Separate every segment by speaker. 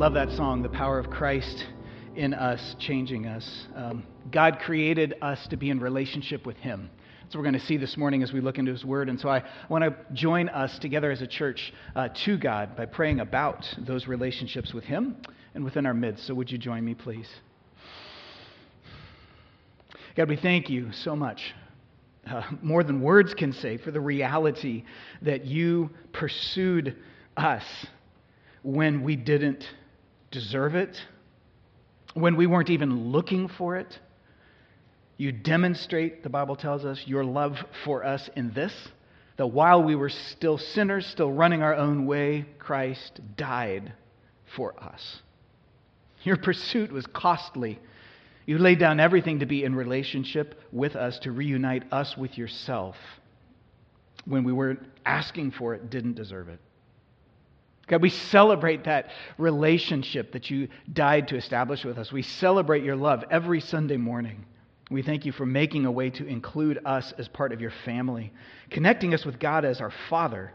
Speaker 1: love that song, The Power of Christ in Us, Changing Us. Um, God created us to be in relationship with Him. What we're going to see this morning as we look into His Word. And so I want to join us together as a church uh, to God by praying about those relationships with Him and within our midst. So would you join me, please? God, we thank you so much. Uh, more than words can say, for the reality that you pursued us when we didn't deserve it, when we weren't even looking for it. You demonstrate, the Bible tells us, your love for us in this that while we were still sinners, still running our own way, Christ died for us. Your pursuit was costly. You laid down everything to be in relationship with us, to reunite us with yourself when we weren't asking for it, didn't deserve it. God, we celebrate that relationship that you died to establish with us. We celebrate your love every Sunday morning. We thank you for making a way to include us as part of your family, connecting us with God as our Father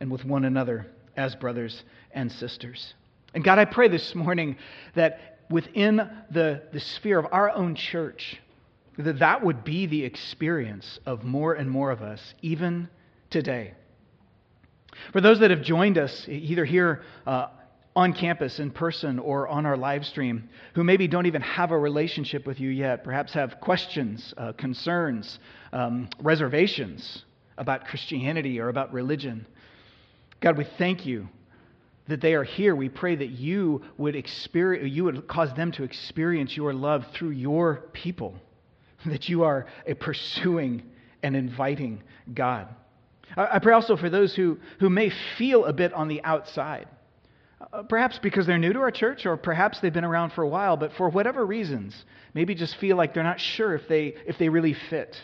Speaker 1: and with one another as brothers and sisters. And God, I pray this morning that within the, the sphere of our own church, that that would be the experience of more and more of us, even today. For those that have joined us, either here uh, on campus in person or on our live stream, who maybe don't even have a relationship with you yet, perhaps have questions, uh, concerns, um, reservations about Christianity or about religion, God, we thank you that they are here. We pray that you would experience, you would cause them to experience your love through your people, that you are a pursuing and inviting God. I pray also for those who, who may feel a bit on the outside. Uh, perhaps because they're new to our church, or perhaps they've been around for a while, but for whatever reasons, maybe just feel like they're not sure if they, if they really fit.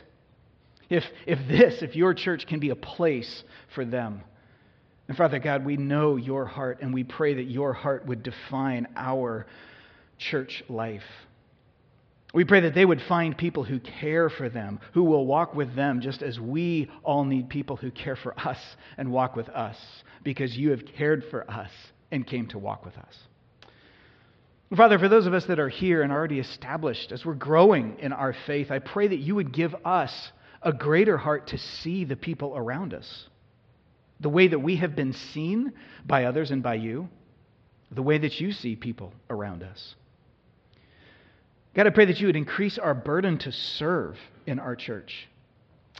Speaker 1: If, if this, if your church can be a place for them. And Father God, we know your heart, and we pray that your heart would define our church life. We pray that they would find people who care for them, who will walk with them, just as we all need people who care for us and walk with us, because you have cared for us and came to walk with us. Father, for those of us that are here and already established, as we're growing in our faith, I pray that you would give us a greater heart to see the people around us, the way that we have been seen by others and by you, the way that you see people around us. God, I pray that you would increase our burden to serve in our church.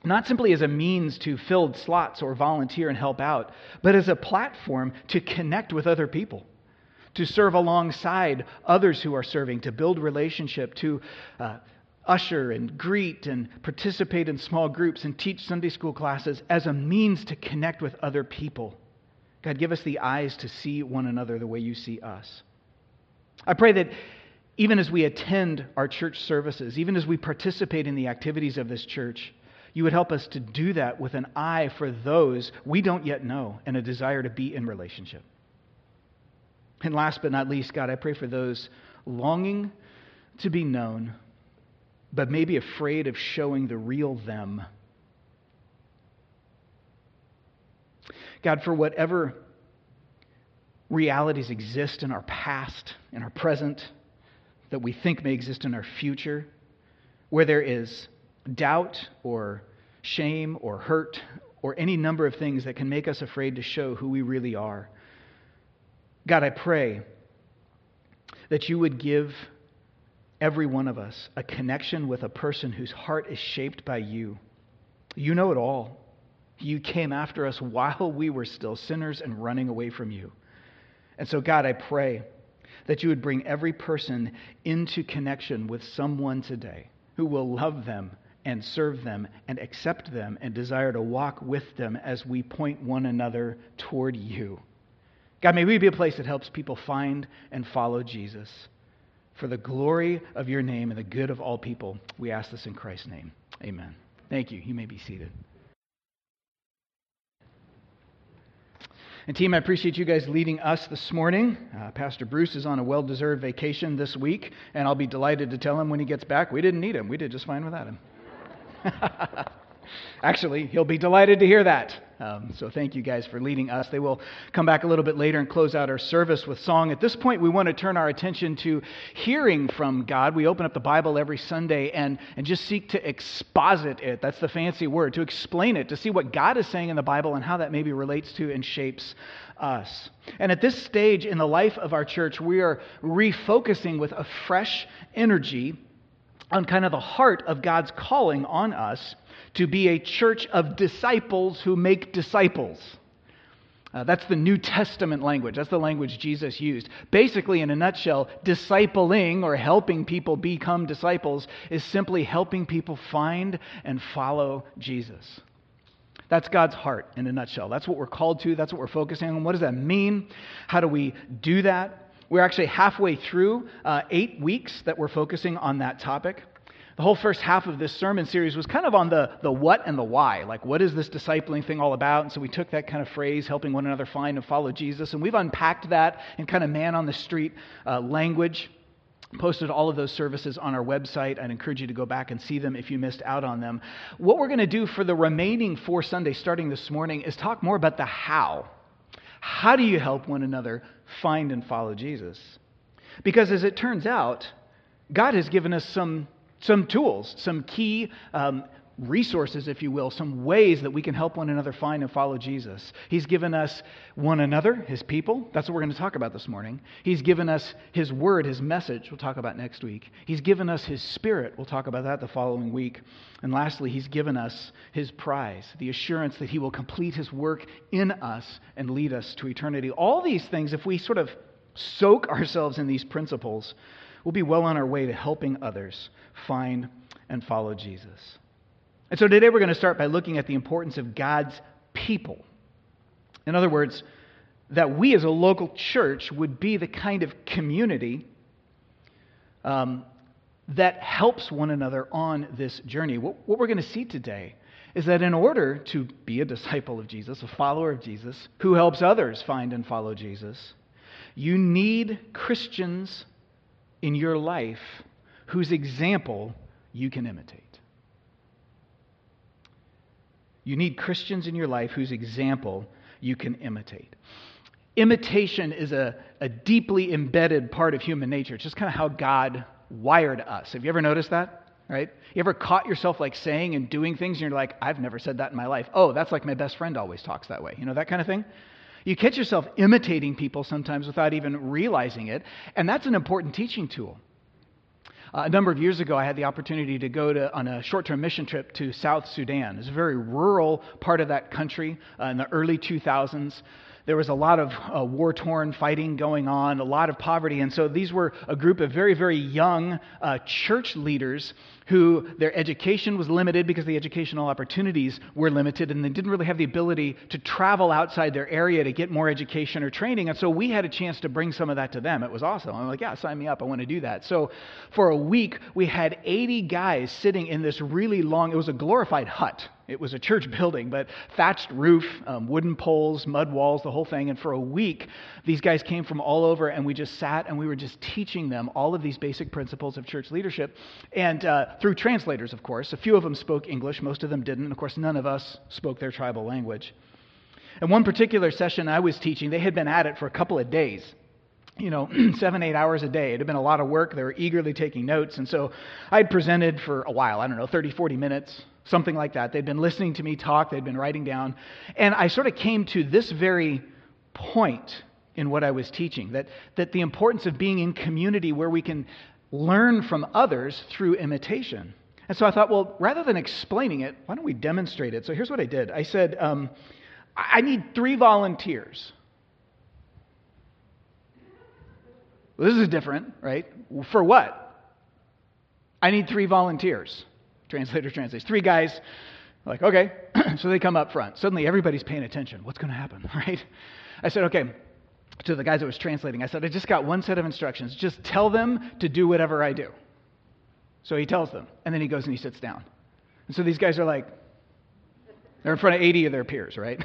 Speaker 1: Not simply as a means to fill slots or volunteer and help out, but as a platform to connect with other people, to serve alongside others who are serving, to build relationship, to uh, usher and greet and participate in small groups and teach Sunday school classes as a means to connect with other people. God, give us the eyes to see one another the way you see us. I pray that even as we attend our church services, even as we participate in the activities of this church, you would help us to do that with an eye for those we don't yet know and a desire to be in relationship. And last but not least, God, I pray for those longing to be known, but maybe afraid of showing the real them. God, for whatever realities exist in our past, in our present, that we think may exist in our future, where there is doubt or shame or hurt or any number of things that can make us afraid to show who we really are. God, I pray that you would give every one of us a connection with a person whose heart is shaped by you. You know it all. You came after us while we were still sinners and running away from you. And so, God, I pray that you would bring every person into connection with someone today who will love them and serve them and accept them and desire to walk with them as we point one another toward you. God, may we be a place that helps people find and follow Jesus. For the glory of your name and the good of all people, we ask this in Christ's name. Amen. Thank you. You may be seated. And, team, I appreciate you guys leading us this morning. Uh, Pastor Bruce is on a well deserved vacation this week, and I'll be delighted to tell him when he gets back we didn't need him. We did just fine without him. Actually, he'll be delighted to hear that. Um, so thank you guys for leading us. They will come back a little bit later and close out our service with song. At this point, we want to turn our attention to hearing from God. We open up the Bible every Sunday and, and just seek to exposit it. That's the fancy word, to explain it, to see what God is saying in the Bible and how that maybe relates to and shapes us. And at this stage in the life of our church, we are refocusing with a fresh energy on kind of the heart of God's calling on us to be a church of disciples who make disciples. Uh, that's the New Testament language. That's the language Jesus used. Basically, in a nutshell, discipling or helping people become disciples is simply helping people find and follow Jesus. That's God's heart in a nutshell. That's what we're called to. That's what we're focusing on. What does that mean? How do we do that? We're actually halfway through uh, eight weeks that we're focusing on that topic. The whole first half of this sermon series was kind of on the, the what and the why. Like, what is this discipling thing all about? And so we took that kind of phrase, helping one another find and follow Jesus, and we've unpacked that in kind of man on the street uh, language. Posted all of those services on our website. I'd encourage you to go back and see them if you missed out on them. What we're going to do for the remaining four Sundays starting this morning is talk more about the how. How do you help one another find and follow Jesus? Because as it turns out, God has given us some some tools, some key um, resources, if you will, some ways that we can help one another find and follow Jesus. He's given us one another, his people. That's what we're going to talk about this morning. He's given us his word, his message, we'll talk about next week. He's given us his spirit. We'll talk about that the following week. And lastly, he's given us his prize, the assurance that he will complete his work in us and lead us to eternity. All these things, if we sort of soak ourselves in these principles, we'll be well on our way to helping others find and follow Jesus. And so today we're going to start by looking at the importance of God's people. In other words, that we as a local church would be the kind of community um, that helps one another on this journey. What, what we're going to see today is that in order to be a disciple of Jesus, a follower of Jesus, who helps others find and follow Jesus, you need Christians in your life whose example you can imitate. You need Christians in your life whose example you can imitate. Imitation is a, a deeply embedded part of human nature. It's just kind of how God wired us. Have you ever noticed that? Right? You ever caught yourself like saying and doing things and you're like, I've never said that in my life. Oh, that's like my best friend always talks that way. You know, that kind of thing? You catch yourself imitating people sometimes without even realizing it, and that's an important teaching tool. Uh, a number of years ago, I had the opportunity to go to, on a short term mission trip to South Sudan. It's a very rural part of that country uh, in the early 2000s. There was a lot of uh, war torn fighting going on, a lot of poverty. And so these were a group of very, very young uh, church leaders who their education was limited because the educational opportunities were limited and they didn't really have the ability to travel outside their area to get more education or training. And so we had a chance to bring some of that to them. It was awesome. I'm like, yeah, sign me up. I want to do that. So for a week, we had 80 guys sitting in this really long, it was a glorified hut. It was a church building, but thatched roof, um, wooden poles, mud walls, the whole thing. And for a week, these guys came from all over, and we just sat and we were just teaching them all of these basic principles of church leadership. And uh, through translators, of course. A few of them spoke English, most of them didn't. And of course, none of us spoke their tribal language. In one particular session I was teaching, they had been at it for a couple of days. You know, seven, eight hours a day. It had been a lot of work. They were eagerly taking notes. And so I'd presented for a while, I don't know, 30, 40 minutes, something like that. They'd been listening to me talk, they'd been writing down. And I sort of came to this very point in what I was teaching that, that the importance of being in community where we can learn from others through imitation. And so I thought, well, rather than explaining it, why don't we demonstrate it? So here's what I did I said, um, I need three volunteers. Well, this is different, right? For what? I need three volunteers. Translator translates. Three guys, like, okay. so they come up front. Suddenly everybody's paying attention. What's going to happen, right? I said, okay, to the guys that was translating, I said, I just got one set of instructions. Just tell them to do whatever I do. So he tells them, and then he goes and he sits down. And so these guys are like, they're in front of 80 of their peers, right?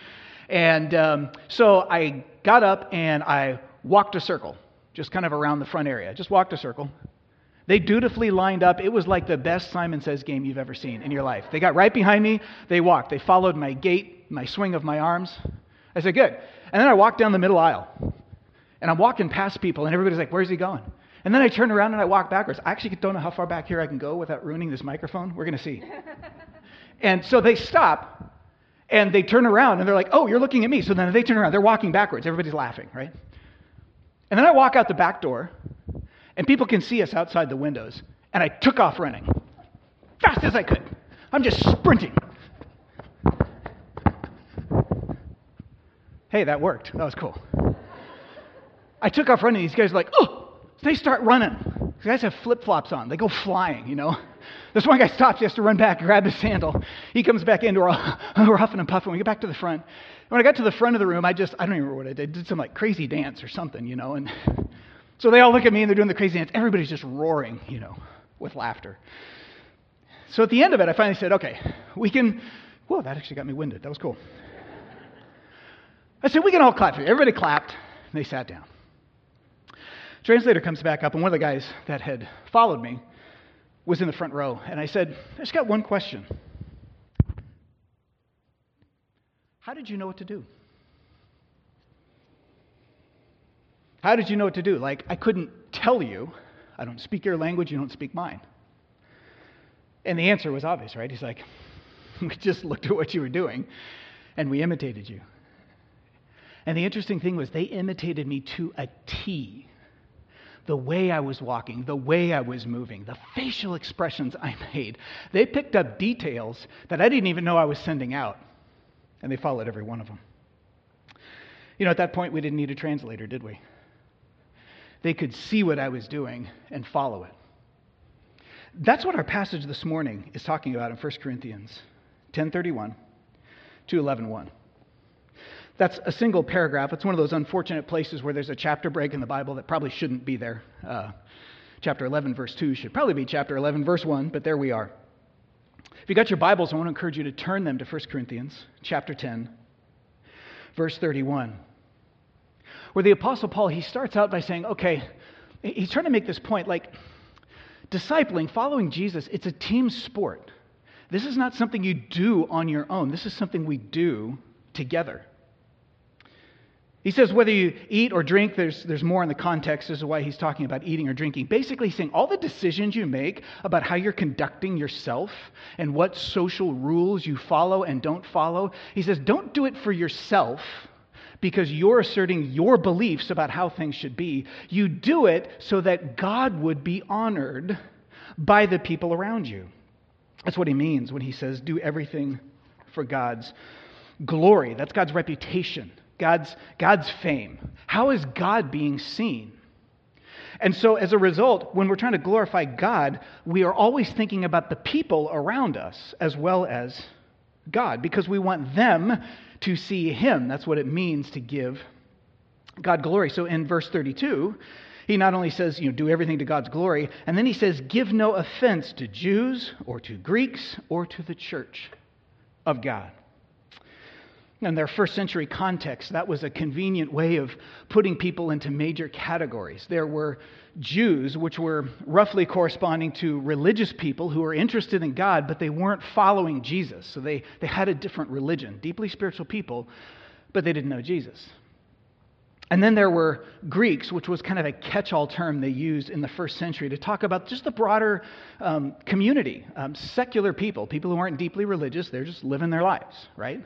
Speaker 1: and um, so I got up and I walked a circle, just kind of around the front area. Just walked a circle. They dutifully lined up. It was like the best Simon Says game you've ever seen in your life. They got right behind me. They walked. They followed my gait, my swing of my arms. I said, Good. And then I walked down the middle aisle. And I'm walking past people, and everybody's like, Where's he going? And then I turn around and I walk backwards. I actually don't know how far back here I can go without ruining this microphone. We're going to see. and so they stop and they turn around and they're like, oh, you're looking at me. So then they turn around. They're walking backwards. Everybody's laughing, right? And then I walk out the back door and people can see us outside the windows. And I took off running fast as I could. I'm just sprinting. Hey, that worked. That was cool. I took off running. These guys are like, oh, they start running. These guys have flip flops on. They go flying, you know. This one guy stops. He has to run back, grab his sandal. He comes back in. We're, all, we're huffing and puffing. We get back to the front. When I got to the front of the room, I just, I don't even remember what I did. I did some like crazy dance or something, you know. And so they all look at me and they're doing the crazy dance. Everybody's just roaring, you know, with laughter. So at the end of it, I finally said, okay, we can, whoa, that actually got me winded. That was cool. I said, we can all clap. Everybody clapped. And they sat down. Translator comes back up, and one of the guys that had followed me was in the front row. And I said, I just got one question. How did you know what to do? How did you know what to do? Like, I couldn't tell you. I don't speak your language, you don't speak mine. And the answer was obvious, right? He's like, We just looked at what you were doing and we imitated you. And the interesting thing was, they imitated me to a T the way I was walking, the way I was moving, the facial expressions I made. They picked up details that I didn't even know I was sending out, and they followed every one of them. You know, at that point, we didn't need a translator, did we? They could see what I was doing and follow it. That's what our passage this morning is talking about in 1 Corinthians 10:31 to 11:1. That's a single paragraph. It's one of those unfortunate places where there's a chapter break in the Bible that probably shouldn't be there. Uh, chapter 11, verse 2 should probably be chapter 11, verse 1, but there we are. If you got your Bibles, I want to encourage you to turn them to 1 Corinthians chapter 10, verse 31, where the Apostle Paul, he starts out by saying, okay, he's trying to make this point like, discipling, following Jesus, it's a team sport. This is not something you do on your own. This is something we do together. He says whether you eat or drink, there's, there's more in the context as to why he's talking about eating or drinking. Basically, he's saying all the decisions you make about how you're conducting yourself and what social rules you follow and don't follow, he says don't do it for yourself because you're asserting your beliefs about how things should be. You do it so that God would be honored by the people around you. That's what he means when he says do everything for God's glory. That's God's reputation. God's, God's fame? How is God being seen? And so, as a result, when we're trying to glorify God, we are always thinking about the people around us as well as God because we want them to see Him. That's what it means to give God glory. So, in verse 32, he not only says, you know, do everything to God's glory, and then he says, give no offense to Jews or to Greeks or to the church of God in their first century context, that was a convenient way of putting people into major categories. There were Jews, which were roughly corresponding to religious people who were interested in God, but they weren't following Jesus. So they, they had a different religion, deeply spiritual people, but they didn't know Jesus. And then there were Greeks, which was kind of a catch all term they used in the first century to talk about just the broader um, community, um, secular people, people who aren't deeply religious, they're just living their lives, right?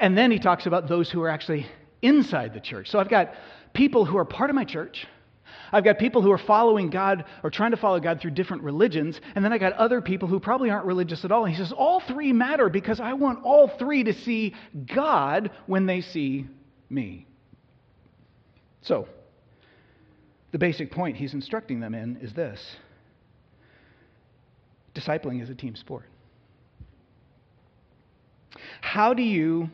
Speaker 1: And then he talks about those who are actually inside the church. So I've got people who are part of my church. I've got people who are following God or trying to follow God through different religions. And then I got other people who probably aren't religious at all. And he says, all three matter because I want all three to see God when they see me. So, the basic point he's instructing them in is this discipling is a team sport. How do you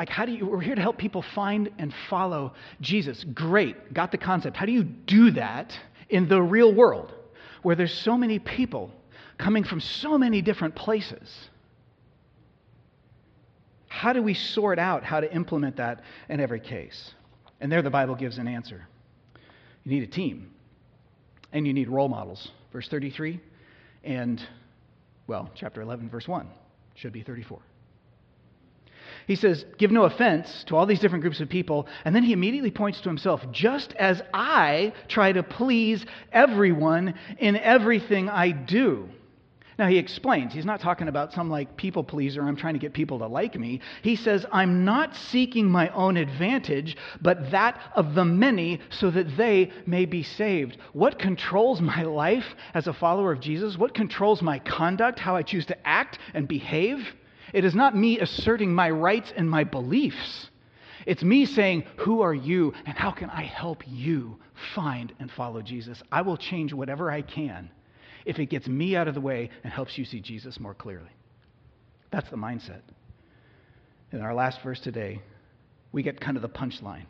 Speaker 1: like how do you we're here to help people find and follow jesus. Great. Got the concept. How do you do that in the real world where there's so many people coming from so many different places? How do we sort out how to implement that in every case? And there the bible gives an answer. You need a team And you need role models. Verse 33 and, well, chapter 11, verse 1 should be 34. He says, Give no offense to all these different groups of people. And then he immediately points to himself, just as I try to please everyone in everything I do. Now he explains, he's not talking about some like people pleaser, I'm trying to get people to like me. He says, I'm not seeking my own advantage, but that of the many so that they may be saved. What controls my life as a follower of Jesus? What controls my conduct, how I choose to act and behave? It is not me asserting my rights and my beliefs. It's me saying, Who are you and how can I help you find and follow Jesus? I will change whatever I can if it gets me out of the way and helps you see Jesus more clearly. That's the mindset. In our last verse today, we get kind of the punchline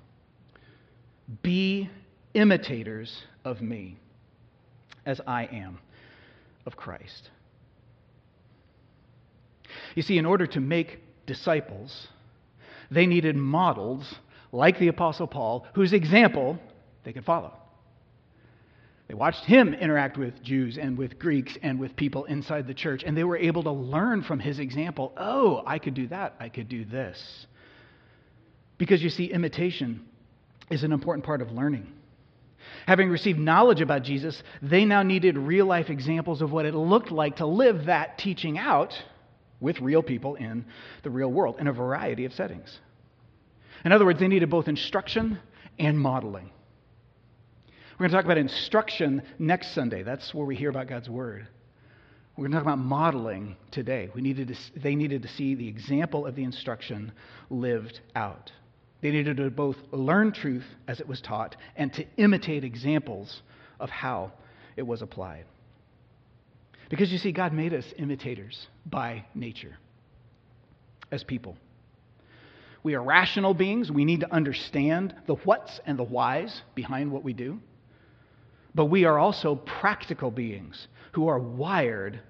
Speaker 1: Be imitators of me as I am of Christ. You see, in order to make disciples, they needed models like the Apostle Paul, whose example they could follow. They watched him interact with Jews and with Greeks and with people inside the church, and they were able to learn from his example oh, I could do that, I could do this. Because you see, imitation is an important part of learning. Having received knowledge about Jesus, they now needed real life examples of what it looked like to live that teaching out with real people in the real world in a variety of settings. In other words, they needed both instruction and modeling. We're going to talk about instruction next Sunday. That's where we hear about God's Word. We're going to talk about modeling today. We needed to, they needed to see the example of the instruction lived out. They needed to both learn truth as it was taught and to imitate examples of how it was applied. Because you see, God made us imitators by nature as people. We are rational beings. We need to understand the whats and the whys behind what we do. But we are also practical beings who are wired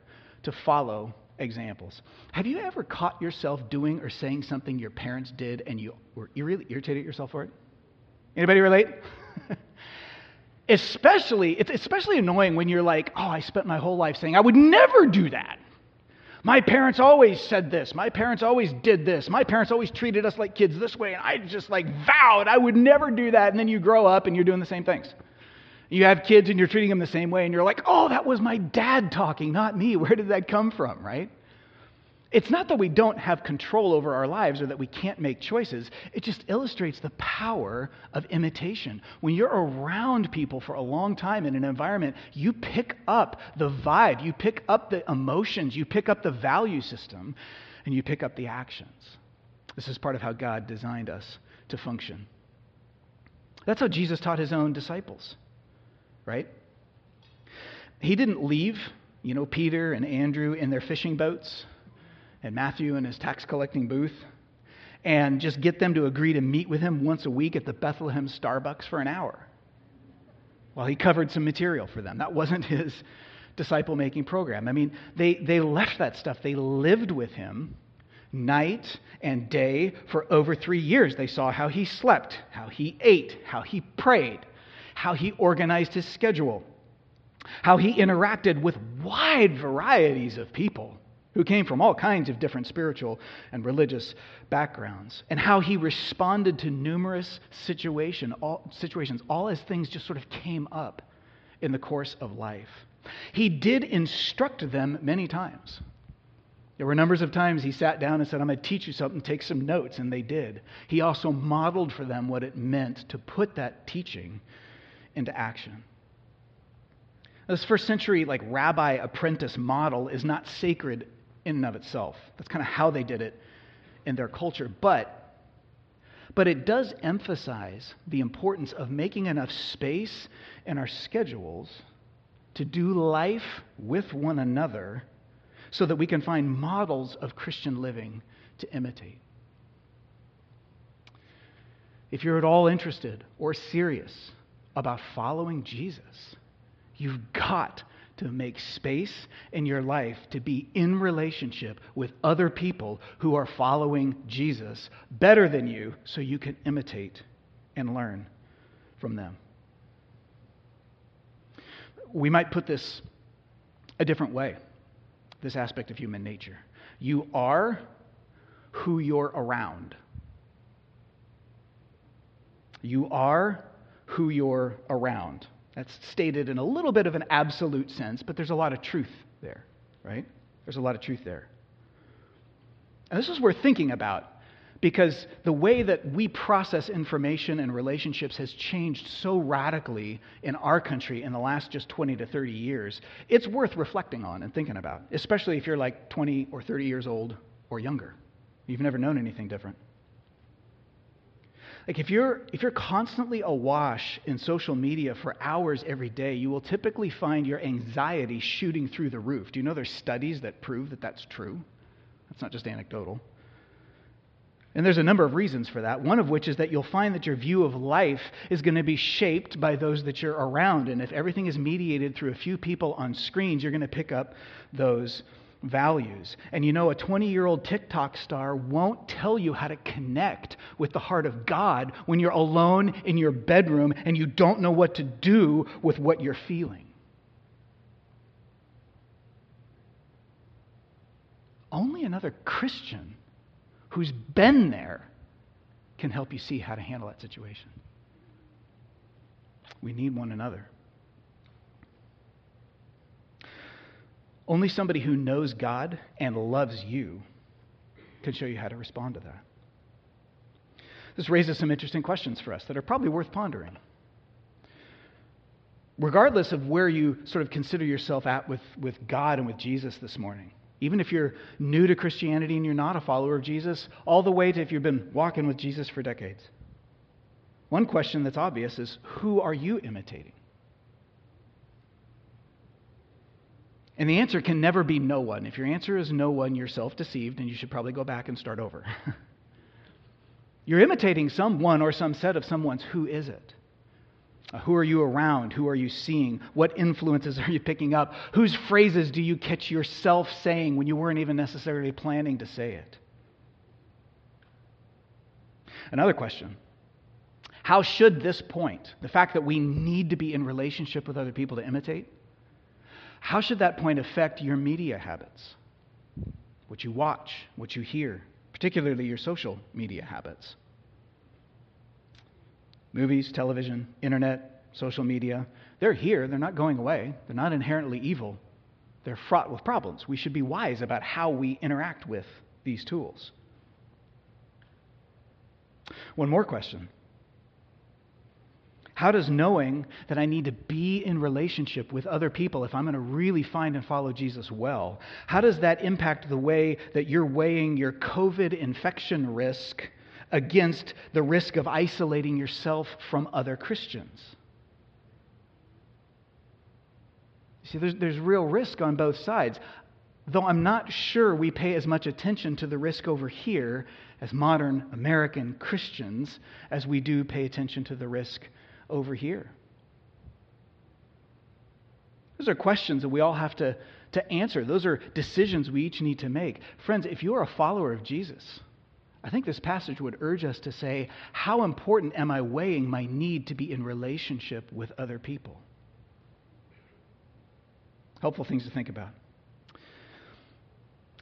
Speaker 1: to follow examples. Have you ever caught yourself doing or saying something your parents did and you were really irritated at yourself for it? Anybody relate? especially, it's especially annoying when you're like, oh, I spent my whole life saying I would never do that. My parents always said this. My parents always did this. My parents always treated us like kids this way. And I just like vowed I would never do that. And then you grow up and you're doing the same things. You have kids and you're treating them the same way, and you're like, oh, that was my dad talking, not me. Where did that come from, right? It's not that we don't have control over our lives or that we can't make choices. It just illustrates the power of imitation. When you're around people for a long time in an environment, you pick up the vibe, you pick up the emotions, you pick up the value system, and you pick up the actions. This is part of how God designed us to function. That's how Jesus taught his own disciples right? He didn't leave, you know, Peter and Andrew in their fishing boats and Matthew in his tax collecting booth and just get them to agree to meet with him once a week at the Bethlehem Starbucks for an hour while he covered some material for them. That wasn't his disciple making program. I mean, they, they left that stuff. They lived with him night and day for over three years. They saw how he slept, how he ate, how he prayed, how he organized his schedule, how he interacted with wide varieties of people who came from all kinds of different spiritual and religious backgrounds, and how he responded to numerous situation, all, situations, all as things just sort of came up in the course of life. He did instruct them many times. There were numbers of times he sat down and said, I'm going to teach you something, take some notes, and they did. He also modeled for them what it meant to put that teaching into action. This first century, like rabbi apprentice model, is not sacred in and of itself. That's kind of how they did it in their culture. But, but it does emphasize the importance of making enough space in our schedules to do life with one another so that we can find models of Christian living to imitate. If you're at all interested or serious about following Jesus, you've got to make space in your life to be in relationship with other people who are following Jesus better than you so you can imitate and learn from them. we might put this a different way this aspect of human nature. You are who you're around. You are who you're around. That's stated in a little bit of an absolute sense, but there's a lot of truth there, right? There's a lot of truth there. And this is worth thinking about because the way that we process information and relationships has changed so radically in our country in the last just 20 to 30 years. It's worth reflecting on and thinking about, especially if you're like 20 or 30 years old or younger. You've never known anything different. Like if you're if you're constantly awash in social media for hours every day, you will typically find your anxiety shooting through the roof. Do you know there's studies that prove that that's true? That's not just anecdotal. And there's a number of reasons for that. One of which is that you'll find that your view of life is going to be shaped by those that you're around. And if everything is mediated through a few people on screens, you're going to pick up those values. And you know, a 20 year old TikTok star won't tell you how to connect with the heart of God when you're alone in your bedroom and you don't know what to do with what you're feeling. Only another Christian who's been there can help you see how to handle that situation. We need one another. Only somebody who knows God and loves you can show you how to respond to that. This raises some interesting questions for us that are probably worth pondering. Regardless of where you sort of consider yourself at with, with God and with Jesus this morning, even if you're new to Christianity and you're not a follower of Jesus, all the way to if you've been walking with Jesus for decades. One question that's obvious is who are you imitating? And the answer can never be no one. If your answer is no one, you're self deceived and you should probably go back and start over. you're imitating someone or some set of someone's. Who is it? Uh, who are you around? Who are you seeing? What influences are you picking up? Whose phrases do you catch yourself saying when you weren't even necessarily planning to say it? Another question How should this point, the fact that we need to be in relationship with other people to imitate, how should that point affect your media habits? What you watch, what you hear, particularly your social media habits? Movies, television, internet, social media, they're here. They're not going away. They're not inherently evil. They're fraught with problems. We should be wise about how we interact with these tools. One more question. How does knowing that I need to be in relationship with other people if I'm going to really find and follow Jesus well, how does that impact the way that you're weighing your COVID infection risk against the risk of isolating yourself from other Christians. See, there's, there's real risk on both sides. Though I'm not sure we pay as much attention to the risk over here as modern American Christians as we do pay attention to the risk over here. Those are questions that we all have to, to answer. Those are decisions we each need to make. Friends, if you are a follower of Jesus, I think this passage would urge us to say, How important am I weighing my need to be in relationship with other people? Helpful things to think about.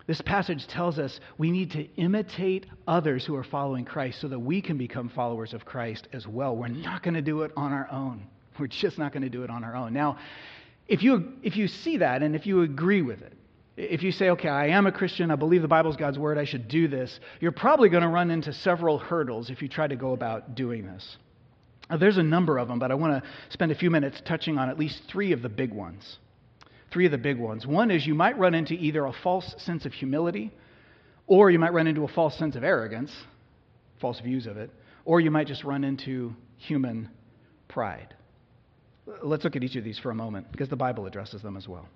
Speaker 1: This passage tells us we need to imitate others who are following Christ so that we can become followers of Christ as well. We're not going to do it on our own. We're just not going to do it on our own. Now, if you, if you see that and if you agree with it, if you say, okay, I am a Christian, I believe the Bible is God's word, I should do this, you're probably going to run into several hurdles if you try to go about doing this. Now, there's a number of them, but I want to spend a few minutes touching on at least three of the big ones. Three of the big ones. One is you might run into either a false sense of humility, or you might run into a false sense of arrogance, false views of it, or you might just run into human pride. Let's look at each of these for a moment, because the Bible addresses them as well.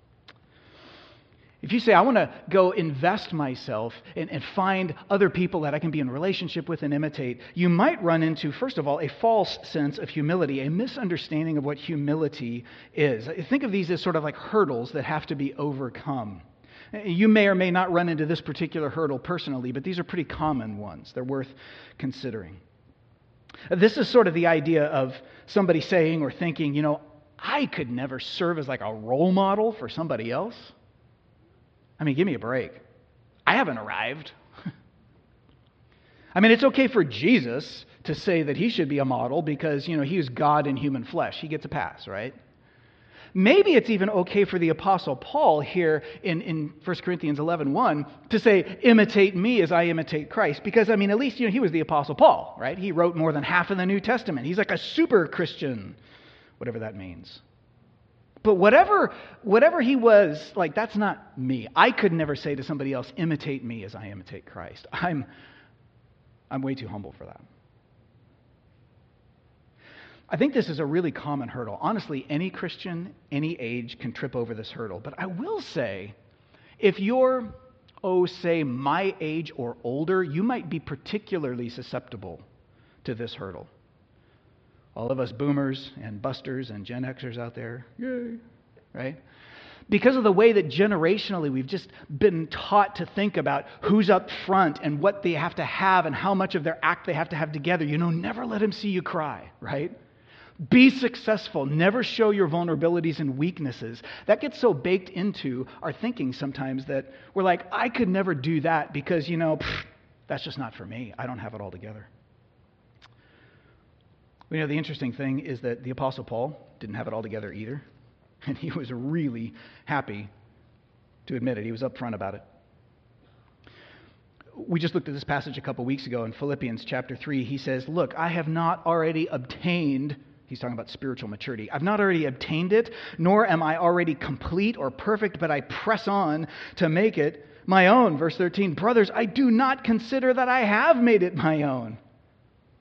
Speaker 1: If you say, I want to go invest myself and, and, find other people that I can be in relationship with and imitate, you might run into, first of all, a false sense of humility, a misunderstanding of what humility is. Think of these as sort of like hurdles that have to be overcome. You may or may not run into this particular hurdle personally, but these are pretty common ones. They're worth considering. This is sort of the idea of somebody saying or thinking, you know, I could never serve as like a role model for somebody else. I mean, give me a break. I haven't arrived. I mean, it's okay for Jesus to say that he should be a model because, you know, he is God in human flesh. He gets a pass, right? Maybe it's even okay for the Apostle Paul here in, in 1 Corinthians 11 1 to say, imitate me as I imitate Christ. Because, I mean, at least, you know, he was the Apostle Paul, right? He wrote more than half of the New Testament. He's like a super Christian, whatever that means. But whatever, whatever he was, like, that's not me. I could never say to somebody else, imitate me as I imitate Christ. I'm, I'm way too humble for that. I think this is a really common hurdle. Honestly, any Christian, any age can trip over this hurdle. But I will say, if you're, oh, say, my age or older, you might be particularly susceptible to this hurdle. All of us boomers and busters and Gen Xers out there, yay, right? Because of the way that generationally we've just been taught to think about who's up front and what they have to have and how much of their act they have to have together. You know, never let him see you cry, right? Be successful. Never show your vulnerabilities and weaknesses. That gets so baked into our thinking sometimes that we're like, I could never do that because, you know, that's just not for me. I don't have it all together. You know, the interesting thing is that the Apostle Paul didn't have it all together either. And he was really happy to admit it. He was upfront about it. We just looked at this passage a couple weeks ago in Philippians chapter 3. He says, Look, I have not already obtained He's talking about spiritual maturity. I've not already obtained it, nor am I already complete or perfect, but I press on to make it my own. Verse 13 Brothers, I do not consider that I have made it my own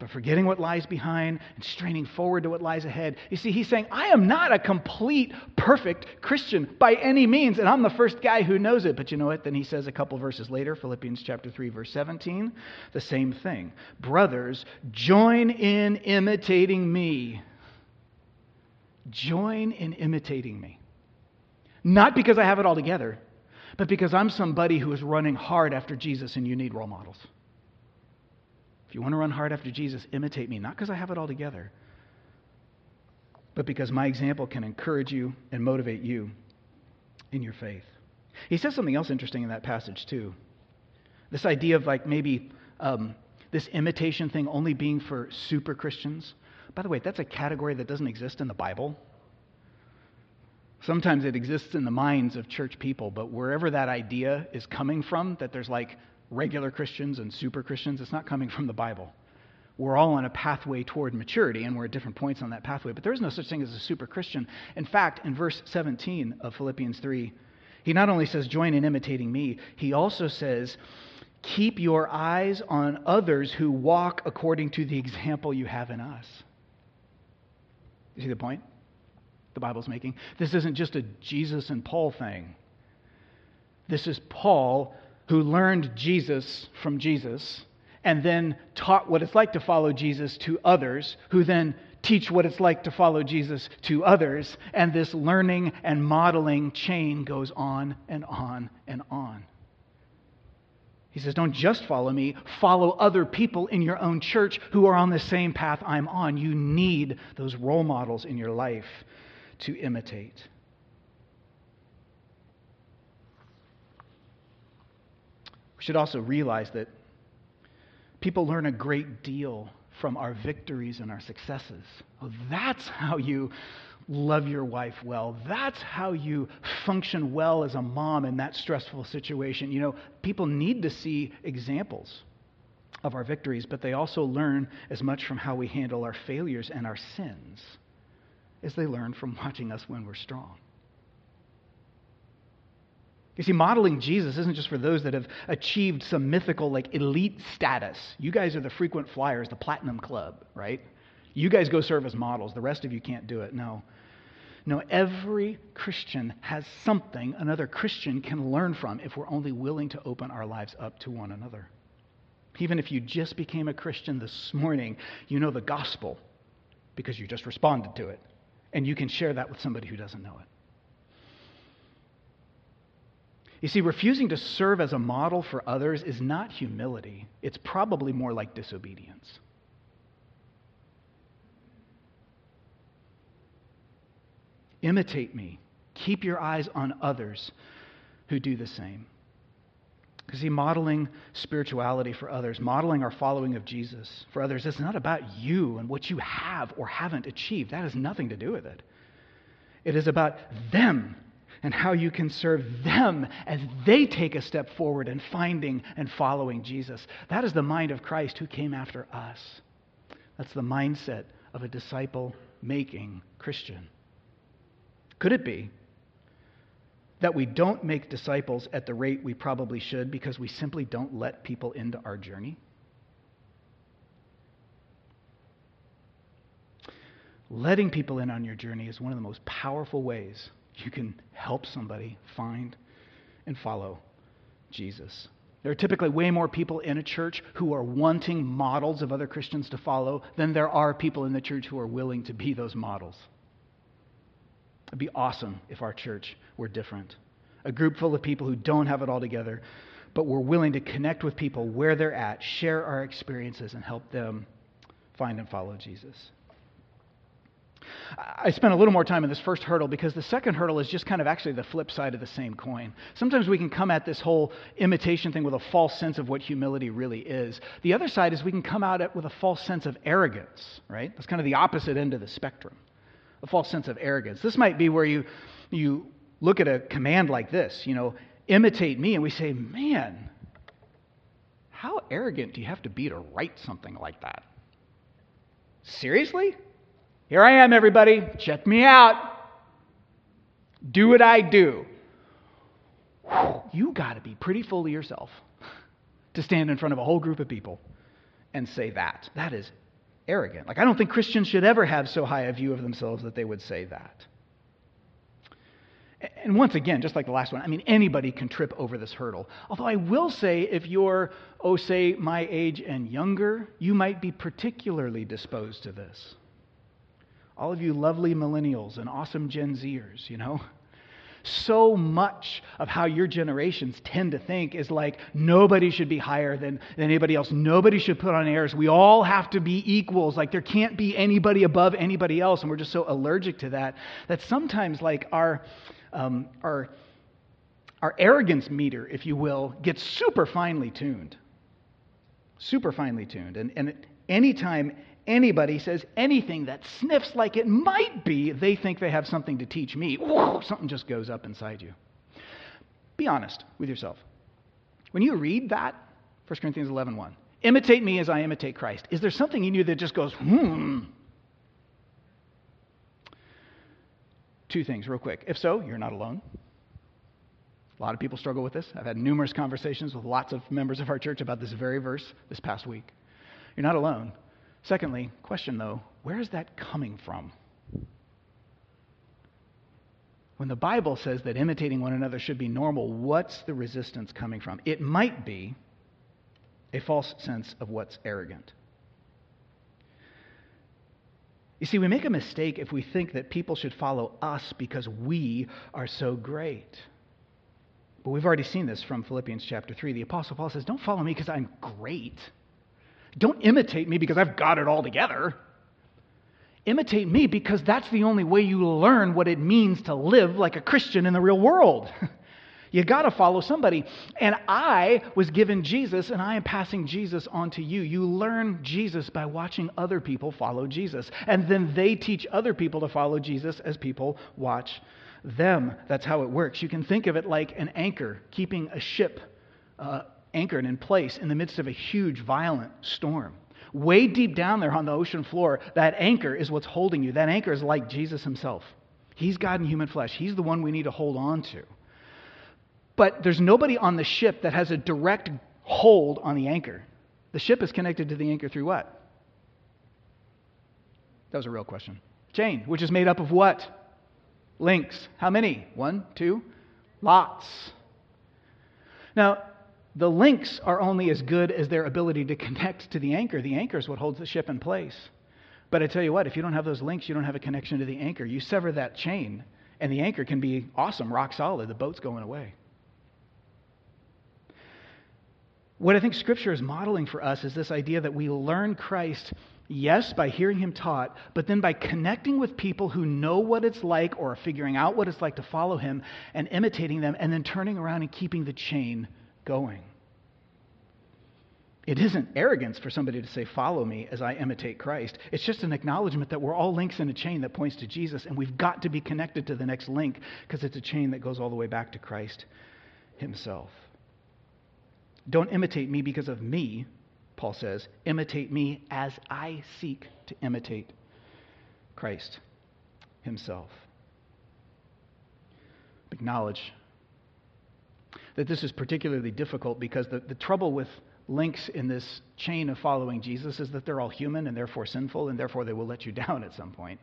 Speaker 1: but forgetting what lies behind and straining forward to what lies ahead. You see, he's saying, I am not a complete, perfect Christian by any means, and I'm the first guy who knows it. But you know what? Then he says a couple verses later, Philippians chapter 3, verse 17, the same thing. Brothers, join in imitating me. Join in imitating me. Not because I have it all together, but because I'm somebody who is running hard after Jesus and you need role models. If you want to run hard after Jesus, imitate me, not because I have it all together, but because my example can encourage you and motivate you in your faith. He says something else interesting in that passage, too. This idea of like maybe um, this imitation thing only being for super Christians. By the way, that's a category that doesn't exist in the Bible. Sometimes it exists in the minds of church people, but wherever that idea is coming from, that there's like regular Christians and super Christians. It's not coming from the Bible. We're all on a pathway toward maturity, and we're at different points on that pathway. But there is no such thing as a super Christian. In fact, in verse 17 of Philippians 3, he not only says, Join in imitating me, he also says, Keep your eyes on others who walk according to the example you have in us. You see the point the Bible's making? This isn't just a Jesus and Paul thing. This is Paul who learned Jesus from Jesus and then taught what it's like to follow Jesus to others, who then teach what it's like to follow Jesus to others. And this learning and modeling chain goes on and on and on. He says, Don't just follow me, follow other people in your own church who are on the same path I'm on. You need those role models in your life to imitate. We should also realize that people learn a great deal from our victories and our successes. Oh, that's how you love your wife well. That's how you function well as a mom in that stressful situation. You know, people need to see examples of our victories, but they also learn as much from how we handle our failures and our sins as they learn from watching us when we're strong. You see, modeling Jesus isn't just for those that have achieved some mythical, like, elite status. You guys are the frequent flyers, the platinum club, right? You guys go serve as models. The rest of you can't do it. No. No, every Christian has something another Christian can learn from if we're only willing to open our lives up to one another. Even if you just became a Christian this morning, you know the gospel because you just responded to it. And you can share that with somebody who doesn't know it. You see, refusing to serve as a model for others is not humility, it's probably more like disobedience. Imitate me. Keep your eyes on others who do the same. Because, see, modeling spirituality for others, modeling our following of Jesus for others, is not about you and what you have or haven't achieved. That has nothing to do with it. It is about them and how you can serve them as they take a step forward in finding and following Jesus. That is the mind of Christ who came after us. That's the mindset of a disciple making Christian. Could it be that we don't make disciples at the rate we probably should because we simply don't let people into our journey? Letting people in on your journey is one of the most powerful ways you can help somebody find and follow Jesus. There are typically way more people in a church who are wanting models of other Christians to follow than there are people in the church who are willing to be those models. It'd be awesome if our church were different. A group full of people who don't have it all together, but we're willing to connect with people where they're at, share our experiences, and help them find and follow Jesus. I spent a little more time in this first hurdle because the second hurdle is just kind of actually the flip side of the same coin. Sometimes we can come at this whole imitation thing with a false sense of what humility really is. The other side is we can come at it with a false sense of arrogance, right? That's kind of the opposite end of the spectrum. A false sense of arrogance. This might be where you, you look at a command like this, you know, imitate me, and we say, man, how arrogant do you have to be to write something like that? Seriously? Here I am, everybody. Check me out. Do what I do. You got to be pretty full of yourself to stand in front of a whole group of people and say that. That is arrogant. Like, I don't think Christians should ever have so high a view of themselves that they would say that. And once again, just like the last one, I mean, anybody can trip over this hurdle. Although I will say, if you're, oh, say, my age and younger, you might be particularly disposed to this all of you lovely millennials and awesome Gen Zers, you know? So much of how your generations tend to think is like nobody should be higher than, than anybody else. Nobody should put on airs. We all have to be equals. Like there can't be anybody above anybody else. And we're just so allergic to that that sometimes, like, our, um, our, our arrogance meter, if you will, gets super finely tuned. Super finely tuned. And, and anytime anybody says anything that sniffs like it might be, they think they have something to teach me. Whoa, something just goes up inside you. Be honest with yourself. When you read that, 1 Corinthians 11 1, imitate me as I imitate Christ, is there something in you that just goes, hmm? Two things, real quick. If so, you're not alone. A lot of people struggle with this. I've had numerous conversations with lots of members of our church about this very verse this past week. You're not alone. Secondly, question though, where is that coming from? When the Bible says that imitating one another should be normal, what's the resistance coming from? It might be a false sense of what's arrogant. You see, we make a mistake if we think that people should follow us because we are so great. But we've already seen this from Philippians chapter 3. The Apostle Paul says, Don't follow me because I'm great. Don't imitate me because I've got it all together. Imitate me because that's the only way you learn what it means to live like a Christian in the real world. you got to follow somebody. And I was given Jesus, and I am passing Jesus on to you. You learn Jesus by watching other people follow Jesus. And then they teach other people to follow Jesus as people watch them. That's how it works. You can think of it like an anchor keeping a ship uh, anchored in place in the midst of a huge, violent storm. Way deep down there on the ocean floor, that anchor is what's holding you. That anchor is like Jesus himself. He's God in human flesh. He's the one we need to hold on to. But there's nobody on the ship that has a direct hold on the anchor. The ship is connected to the anchor through what? That was a real question. Chain, which is made up of what? Links. How many? One, two? Lots. Now, the links are only as good as their ability to connect to the anchor. The anchor is what holds the ship in place. But I tell you what, if you don't have those links, you don't have a connection to the anchor. You sever that chain, and the anchor can be awesome, rock solid. The boat's going away. What I think Scripture is modeling for us is this idea that we learn Christ Yes, by hearing him taught, but then by connecting with people who know what it's like or figuring out what it's like to follow him and imitating them and then turning around and keeping the chain going. It isn't arrogance for somebody to say, Follow me as I imitate Christ. It's just an acknowledgement that we're all links in a chain that points to Jesus, and we've got to be connected to the next link because it's a chain that goes all the way back to Christ Himself. Don't imitate me because of me, Paul says. Imitate me as I seek to imitate Christ Himself. Acknowledge that this is particularly difficult because the, the trouble with links in this chain of following Jesus is that they're all human and therefore sinful, and therefore they will let you down at some point.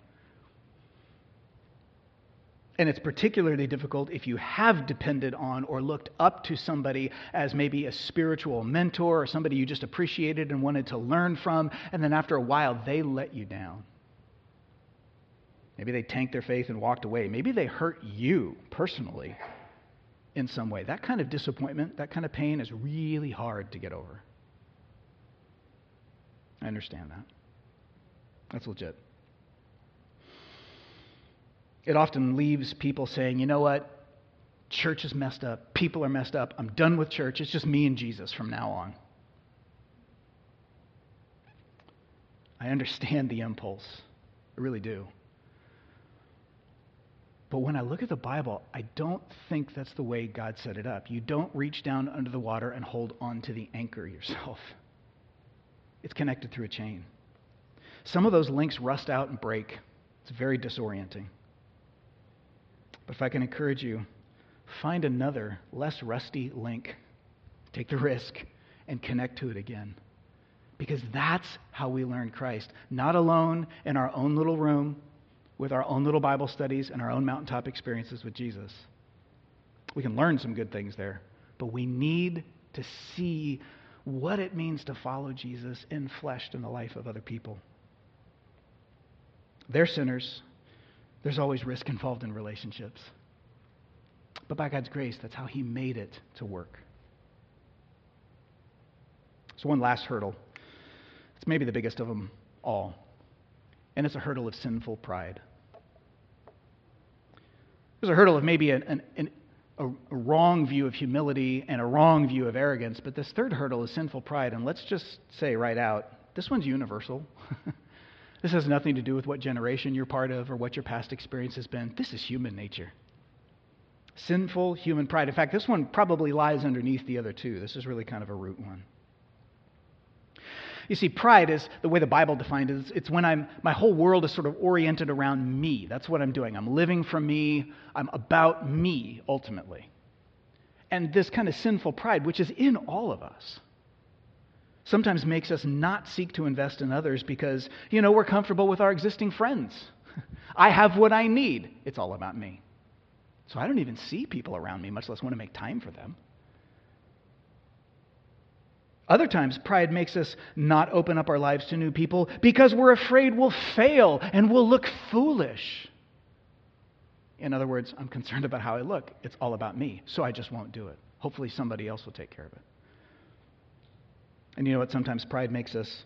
Speaker 1: And it's particularly difficult if you have depended on or looked up to somebody as maybe a spiritual mentor or somebody you just appreciated and wanted to learn from, and then after a while they let you down. Maybe they tanked their faith and walked away. Maybe they hurt you personally in some way. That kind of disappointment, that kind of pain is really hard to get over. I understand that. That's legit. It often leaves people saying, you know what? Church is messed up. People are messed up. I'm done with church. It's just me and Jesus from now on. I understand the impulse. I really do. But when I look at the Bible, I don't think that's the way God set it up. You don't reach down under the water and hold on to the anchor yourself, it's connected through a chain. Some of those links rust out and break. It's very disorienting. But if I can encourage you, find another, less rusty link. Take the risk and connect to it again. Because that's how we learn Christ. Not alone in our own little room with our own little Bible studies and our own mountaintop experiences with Jesus. We can learn some good things there, but we need to see what it means to follow Jesus in flesh in the life of other people. They're sinners. There's always risk involved in relationships. But by God's grace, that's how He made it to work. So, one last hurdle. It's maybe the biggest of them all, and it's a hurdle of sinful pride. There's a hurdle of maybe an, an, a, a wrong view of humility and a wrong view of arrogance, but this third hurdle is sinful pride. And let's just say right out this one's universal. this has nothing to do with what generation you're part of or what your past experience has been. This is human nature. Sinful human pride. In fact, this one probably lies underneath the other two. This is really kind of a root one. You see, pride is the way the Bible defined it. It's when I'm, my whole world is sort of oriented around me. That's what I'm doing. I'm living for me. I'm about me, ultimately. And this kind of sinful pride, which is in all of us, sometimes makes us not seek to invest in others because, you know, we're comfortable with our existing friends. I have what I need. It's all about me. So I don't even see people around me, much less want to make time for them. Other times, pride makes us not open up our lives to new people because we're afraid we'll fail and we'll look foolish. In other words, I'm concerned about how I look. It's all about me, so I just won't do it. Hopefully, somebody else will take care of it. And you know what? Sometimes pride makes us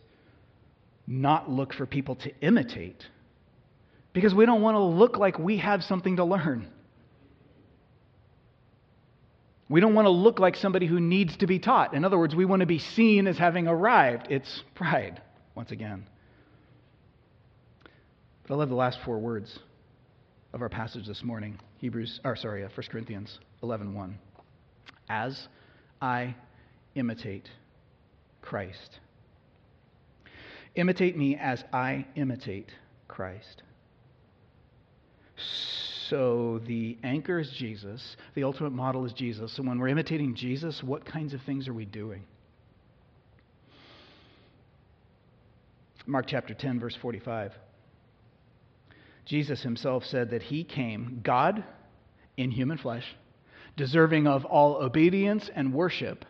Speaker 1: not look for people to imitate because we don't want to look like we have something to learn. We don't want to look like somebody who needs to be taught. In other words, we want to be seen as having arrived. It's pride, once again. But I love the last four words of our passage this morning. Hebrews, or sorry, uh, 1 Corinthians 11:1. As I imitate Christ. Imitate me as I imitate Christ. So the anchor is Jesus, the ultimate model is Jesus. So when we're imitating Jesus, what kinds of things are we doing? Mark chapter 10, verse 45. Jesus himself said that he came, God in human flesh, deserving of all obedience and worship,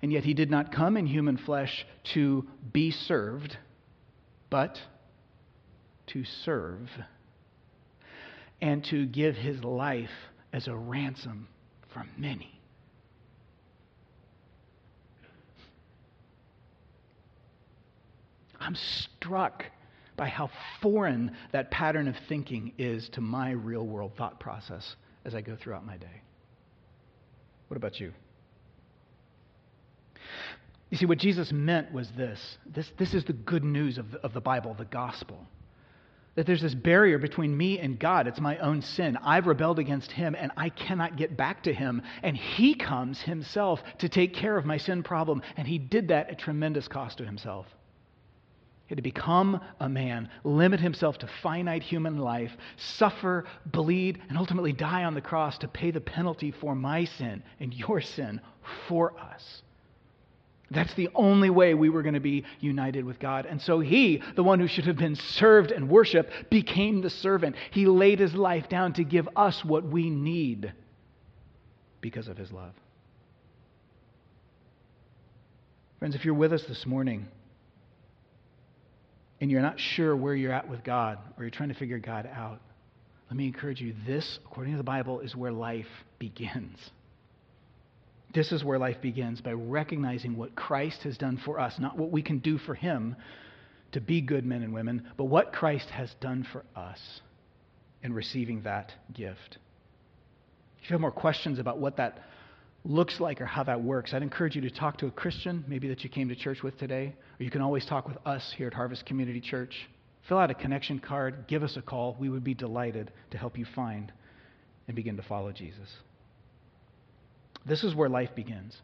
Speaker 1: and yet he did not come in human flesh to be served, but to serve and to give his life as a ransom for many. I'm struck by how foreign that pattern of thinking is to my real world thought process as I go throughout my day. What about you? You see, what Jesus meant was this this, this is the good news of the, of the Bible, the gospel. That there's this barrier between me and God. It's my own sin. I've rebelled against Him, and I cannot get back to Him. And He comes Himself to take care of my sin problem, and He did that at tremendous cost to Himself. He had to become a man, limit himself to finite human life, suffer, bleed, and ultimately die on the cross to pay the penalty for my sin and your sin for us. That's the only way we were going to be united with God. And so he, the one who should have been served and worshiped, became the servant. He laid his life down to give us what we need because of his love. Friends, if you're with us this morning and you're not sure where you're at with God or you're trying to figure God out, let me encourage you this, according to the Bible, is where life begins. This is where life begins by recognizing what Christ has done for us, not what we can do for him to be good men and women, but what Christ has done for us in receiving that gift. If you have more questions about what that looks like or how that works, I'd encourage you to talk to a Christian, maybe that you came to church with today, or you can always talk with us here at Harvest Community Church. Fill out a connection card, give us a call. We would be delighted to help you find and begin to follow Jesus. This is where life begins.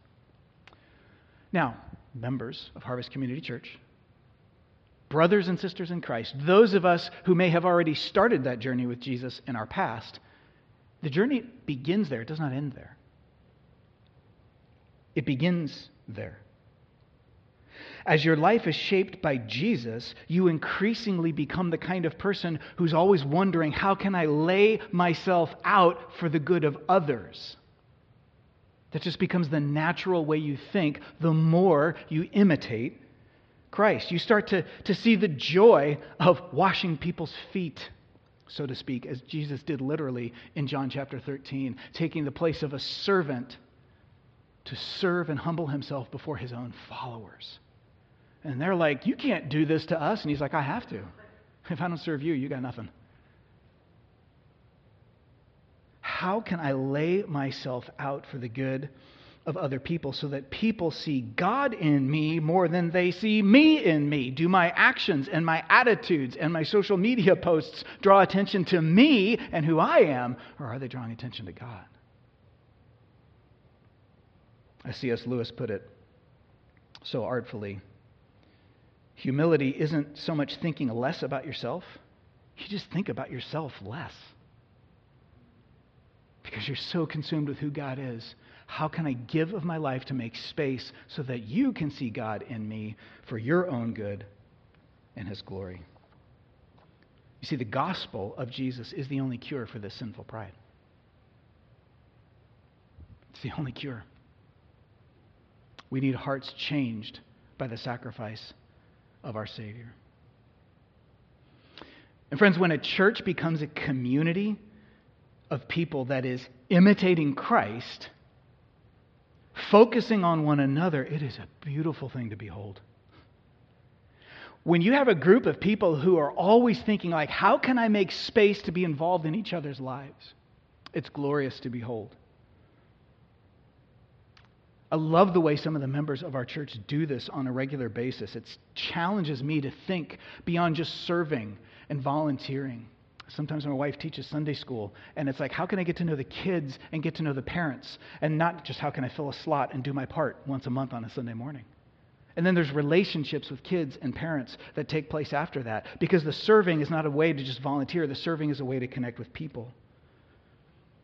Speaker 1: Now, members of Harvest Community Church, brothers and sisters in Christ, those of us who may have already started that journey with Jesus in our past, the journey begins there. It does not end there. It begins there. As your life is shaped by Jesus, you increasingly become the kind of person who's always wondering, how can I lay myself out for the good of others? That just becomes the natural way you think the more you imitate Christ. You start to, to see the joy of washing people's feet, so to speak, as Jesus did literally in John chapter 13, taking the place of a servant to serve and humble himself before his own followers. And they're like, You can't do this to us. And he's like, I have to. If I don't serve you, you got nothing. How can I lay myself out for the good of other people so that people see God in me more than they see me in me? Do my actions and my attitudes and my social media posts draw attention to me and who I am, or are they drawing attention to God? As C.S. Lewis put it so artfully humility isn't so much thinking less about yourself, you just think about yourself less because you're so consumed with who God is. How can I give of my life to make space so that you can see God in me for your own good and His glory? You see, the gospel of Jesus is the only cure for this sinful pride. It's the only cure. We need hearts changed by the sacrifice of our Savior. And, friends, when a church becomes a community of people that is imitating Christ, focusing on one another, it is a beautiful thing to behold. When you have a group of people who are always thinking like, how can I make space to be involved in each other's lives? It's glorious to behold. I love the way some of the members of our church do this on a regular basis. It challenges me to think beyond just serving and volunteering. Sometimes my wife teaches Sunday school, and it's like, how can I get to know the kids and get to know the parents? And not just how can I fill a slot and do my part once a month on a Sunday morning. And then there's relationships with kids and parents that take place after that because the serving is not a way to just volunteer, the serving is a way to connect with people.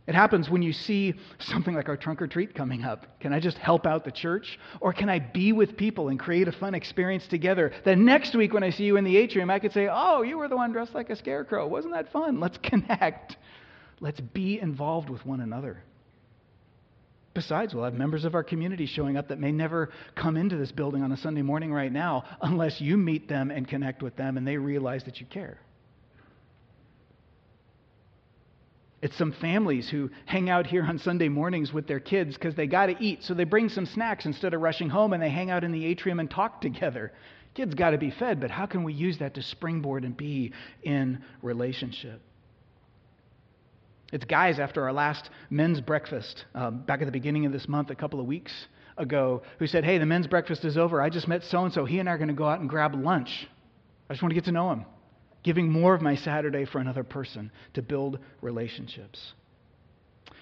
Speaker 1: It happens when you see something like our trunk or treat coming up. Can I just help out the church? Or can I be with people and create a fun experience together? Then next week when I see you in the atrium, I could say, Oh, you were the one dressed like a scarecrow. Wasn't that fun? Let's connect. Let's be involved with one another. Besides, we'll have members of our community showing up that may never come into this building on a Sunday morning right now unless you meet them and connect with them and they realize that you care. It's some families who hang out here on Sunday mornings with their kids because they got to eat. So they bring some snacks instead of rushing home and they hang out in the atrium and talk together. Kids got to be fed, but how can we use that to springboard and be in relationship? It's guys after our last men's breakfast um, back at the beginning of this month, a couple of weeks ago, who said, Hey, the men's breakfast is over. I just met so and so. He and I are going to go out and grab lunch. I just want to get to know him. Giving more of my Saturday for another person to build relationships.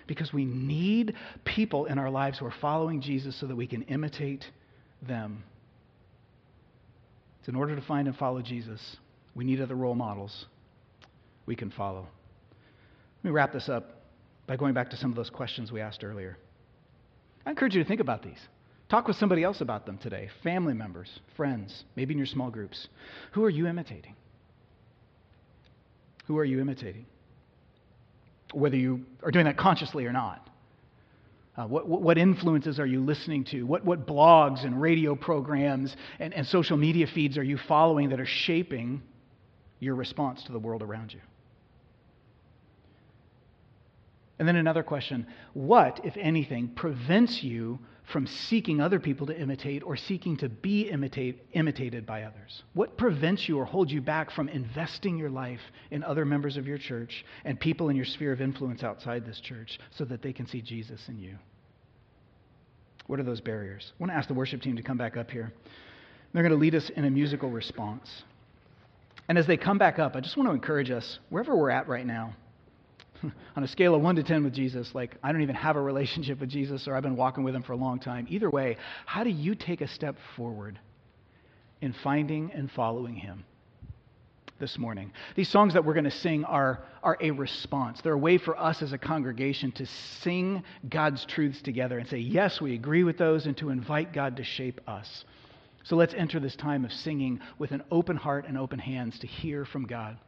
Speaker 1: Because we need people in our lives who are following Jesus so that we can imitate them. So, in order to find and follow Jesus, we need other role models we can follow. Let me wrap this up by going back to some of those questions we asked earlier. I encourage you to think about these. Talk with somebody else about them today family members, friends, maybe in your small groups. Who are you imitating? Who are you imitating? Whether you are doing that consciously or not. Uh, what, what, influences are you listening to? What, what blogs and radio programs and, and social media feeds are you following that are shaping your response to the world around you? And then another question What, if anything, prevents you from seeking other people to imitate or seeking to be imitate, imitated by others? What prevents you or holds you back from investing your life in other members of your church and people in your sphere of influence outside this church so that they can see Jesus in you? What are those barriers? I want to ask the worship team to come back up here. They're going to lead us in a musical response. And as they come back up, I just want to encourage us, wherever we're at right now, on a scale of 1 to 10 with Jesus, like I don't even have a relationship with Jesus or I've been walking with him for a long time. Either way, how do you take a step forward in finding and following him this morning? These songs that we're going to sing are, are a response. They're a way for us as a congregation to sing God's truths together and say, yes, we agree with those, and to invite God to shape us. So let's enter this time of singing with an open heart and open hands to hear from God.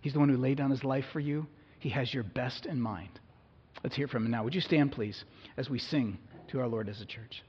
Speaker 1: He's the one who laid down his life for you. He has your best in mind. Let's hear from him now. Would you stand, please, as we sing to our Lord as a church?